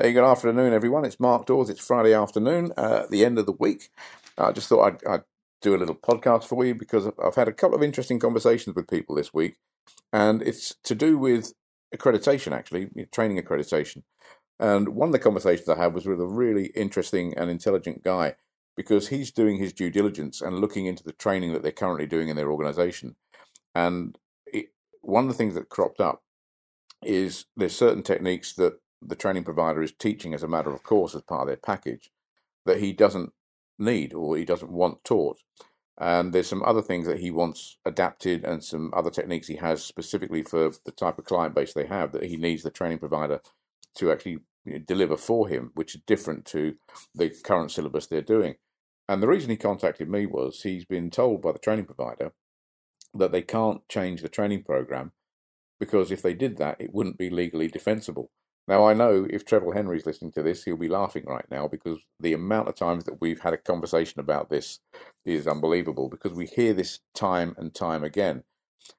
Good afternoon, everyone. It's Mark Dawes. It's Friday afternoon, uh, the end of the week. I just thought I'd, I'd, do a little podcast for you because I've had a couple of interesting conversations with people this week, and it's to do with accreditation, actually, training accreditation. And one of the conversations I had was with a really interesting and intelligent guy because he's doing his due diligence and looking into the training that they're currently doing in their organization. And it, one of the things that cropped up is there's certain techniques that the training provider is teaching as a matter of course as part of their package that he doesn't need or he doesn't want taught. And there's some other things that he wants adapted and some other techniques he has specifically for the type of client base they have that he needs the training provider to actually deliver for him, which is different to the current syllabus they're doing. And the reason he contacted me was he's been told by the training provider that they can't change the training program because if they did that, it wouldn't be legally defensible. Now, I know if Trevor Henry's listening to this, he'll be laughing right now because the amount of times that we've had a conversation about this is unbelievable because we hear this time and time again.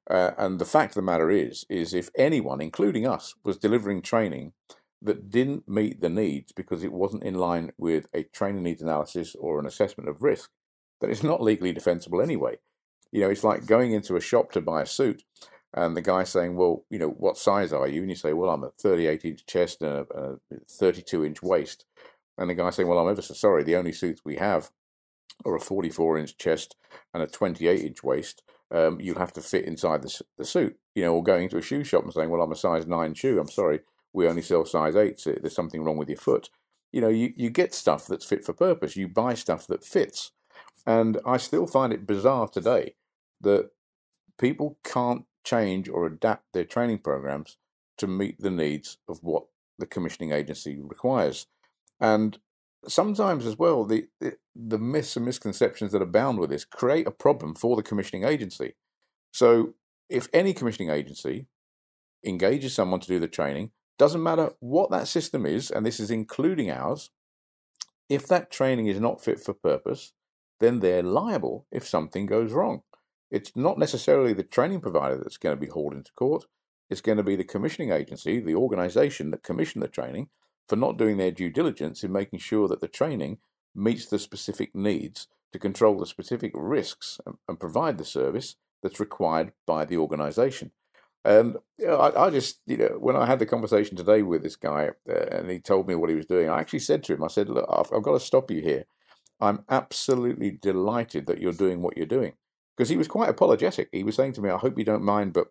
Uh, and the fact of the matter is, is if anyone, including us, was delivering training that didn't meet the needs because it wasn't in line with a training needs analysis or an assessment of risk, then it's not legally defensible anyway. You know, it's like going into a shop to buy a suit and the guy saying, "Well, you know, what size are you?" And you say, "Well, I'm a 38 inch chest and a, a 32 inch waist." And the guy saying, "Well, I'm ever so sorry. The only suits we have are a 44 inch chest and a 28 inch waist. Um, you'll have to fit inside the, the suit." You know, or going to a shoe shop and saying, "Well, I'm a size nine shoe. I'm sorry, we only sell size eight. So there's something wrong with your foot." You know, you, you get stuff that's fit for purpose. You buy stuff that fits. And I still find it bizarre today that people can't change or adapt their training programs to meet the needs of what the commissioning agency requires. And sometimes as well, the, the, the myths and misconceptions that are bound with this create a problem for the commissioning agency. So if any commissioning agency engages someone to do the training, doesn't matter what that system is, and this is including ours, if that training is not fit for purpose, then they're liable if something goes wrong. It's not necessarily the training provider that's going to be hauled into court. It's going to be the commissioning agency, the organization that commissioned the training, for not doing their due diligence in making sure that the training meets the specific needs to control the specific risks and, and provide the service that's required by the organization. And you know, I, I, just, you know, when I had the conversation today with this guy uh, and he told me what he was doing, I actually said to him, I said, Look, I've, I've got to stop you here. I'm absolutely delighted that you're doing what you're doing because he was quite apologetic. He was saying to me, "I hope you don't mind, but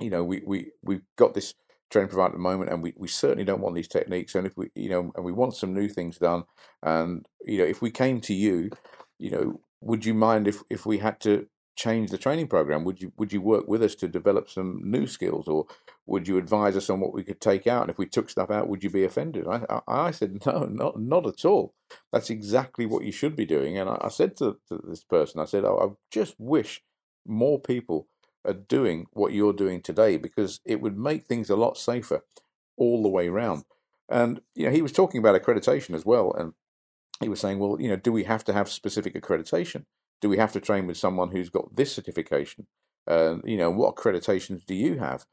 you know, we we we've got this training provider at the moment, and we, we certainly don't want these techniques. And if we, you know, and we want some new things done, and you know, if we came to you, you know, would you mind if if we had to change the training program? Would you would you work with us to develop some new skills, or would you advise us on what we could take out? And if we took stuff out, would you be offended? I I, I said no, not not at all. That's exactly what you should be doing. And I, I said to, to, this person, I said, oh, I just wish more people are doing what you're doing today because it would make things a lot safer all the way around. And you know, he was talking about accreditation as well, and he was saying, well, you know, do we have to have specific accreditation? Do we have to train with someone who's got this certification? Uh, you know, what accreditations do you have?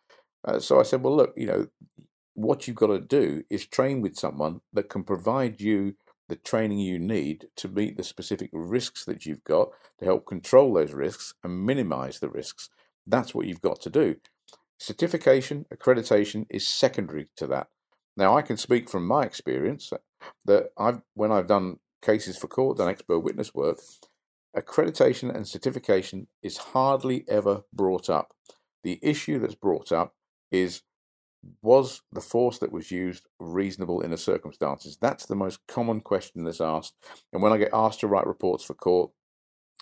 Uh, so I said, well, look, you know, what you've got to do is train with someone that can provide you the training you need to meet the specific risks that you've got to help control those risks and minimize the risks. That's what you've got to do. Certification, accreditation is secondary to that. Now, I can speak from my experience that I've when I've done cases for court, done expert witness work, accreditation and certification is hardly ever brought up. The issue that's brought up is was the force that was used reasonable in the circumstances? That's the most common question that's asked. And when I get asked to write reports for court,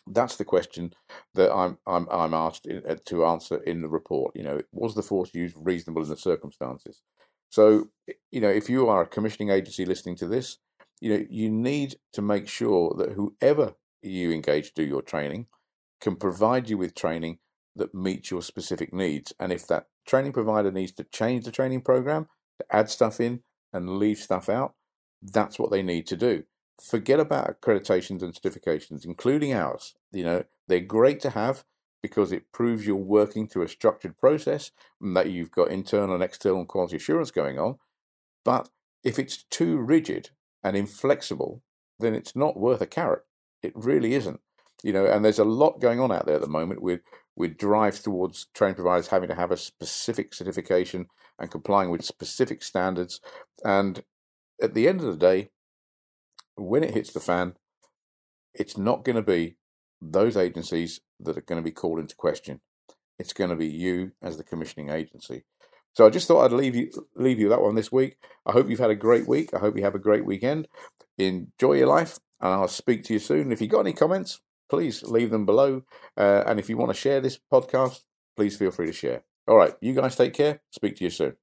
that's the question that I'm I'm I'm asked in, uh, to answer in the report. You know, was the force used reasonable in the circumstances? So, you know, if you are a commissioning agency listening to this, you know, you need to make sure that whoever you engage do your training can provide you with training that meets your specific needs. And if that training provider needs to change the training program, to add stuff in and leave stuff out, that's what they need to do. Forget about accreditations and certifications, including ours. You know, they're great to have because it proves you're working through a structured process and that you've got internal and external quality assurance going on. But if it's too rigid and inflexible, then it's not worth a carrot. It really isn't. You know, and there's a lot going on out there at the moment with with drives towards train providers having to have a specific certification and complying with specific standards. And at the end of the day, when it hits the fan, it's not going to be those agencies that are going to be called into question. It's going to be you as the commissioning agency. So I just thought I'd leave you leave you that one this week. I hope you've had a great week. I hope you have a great weekend. Enjoy your life, and I'll speak to you soon. If you've got any comments, please leave them below. Uh, and if you want to share this podcast, please feel free to share. All right, you guys take care. Speak to you soon.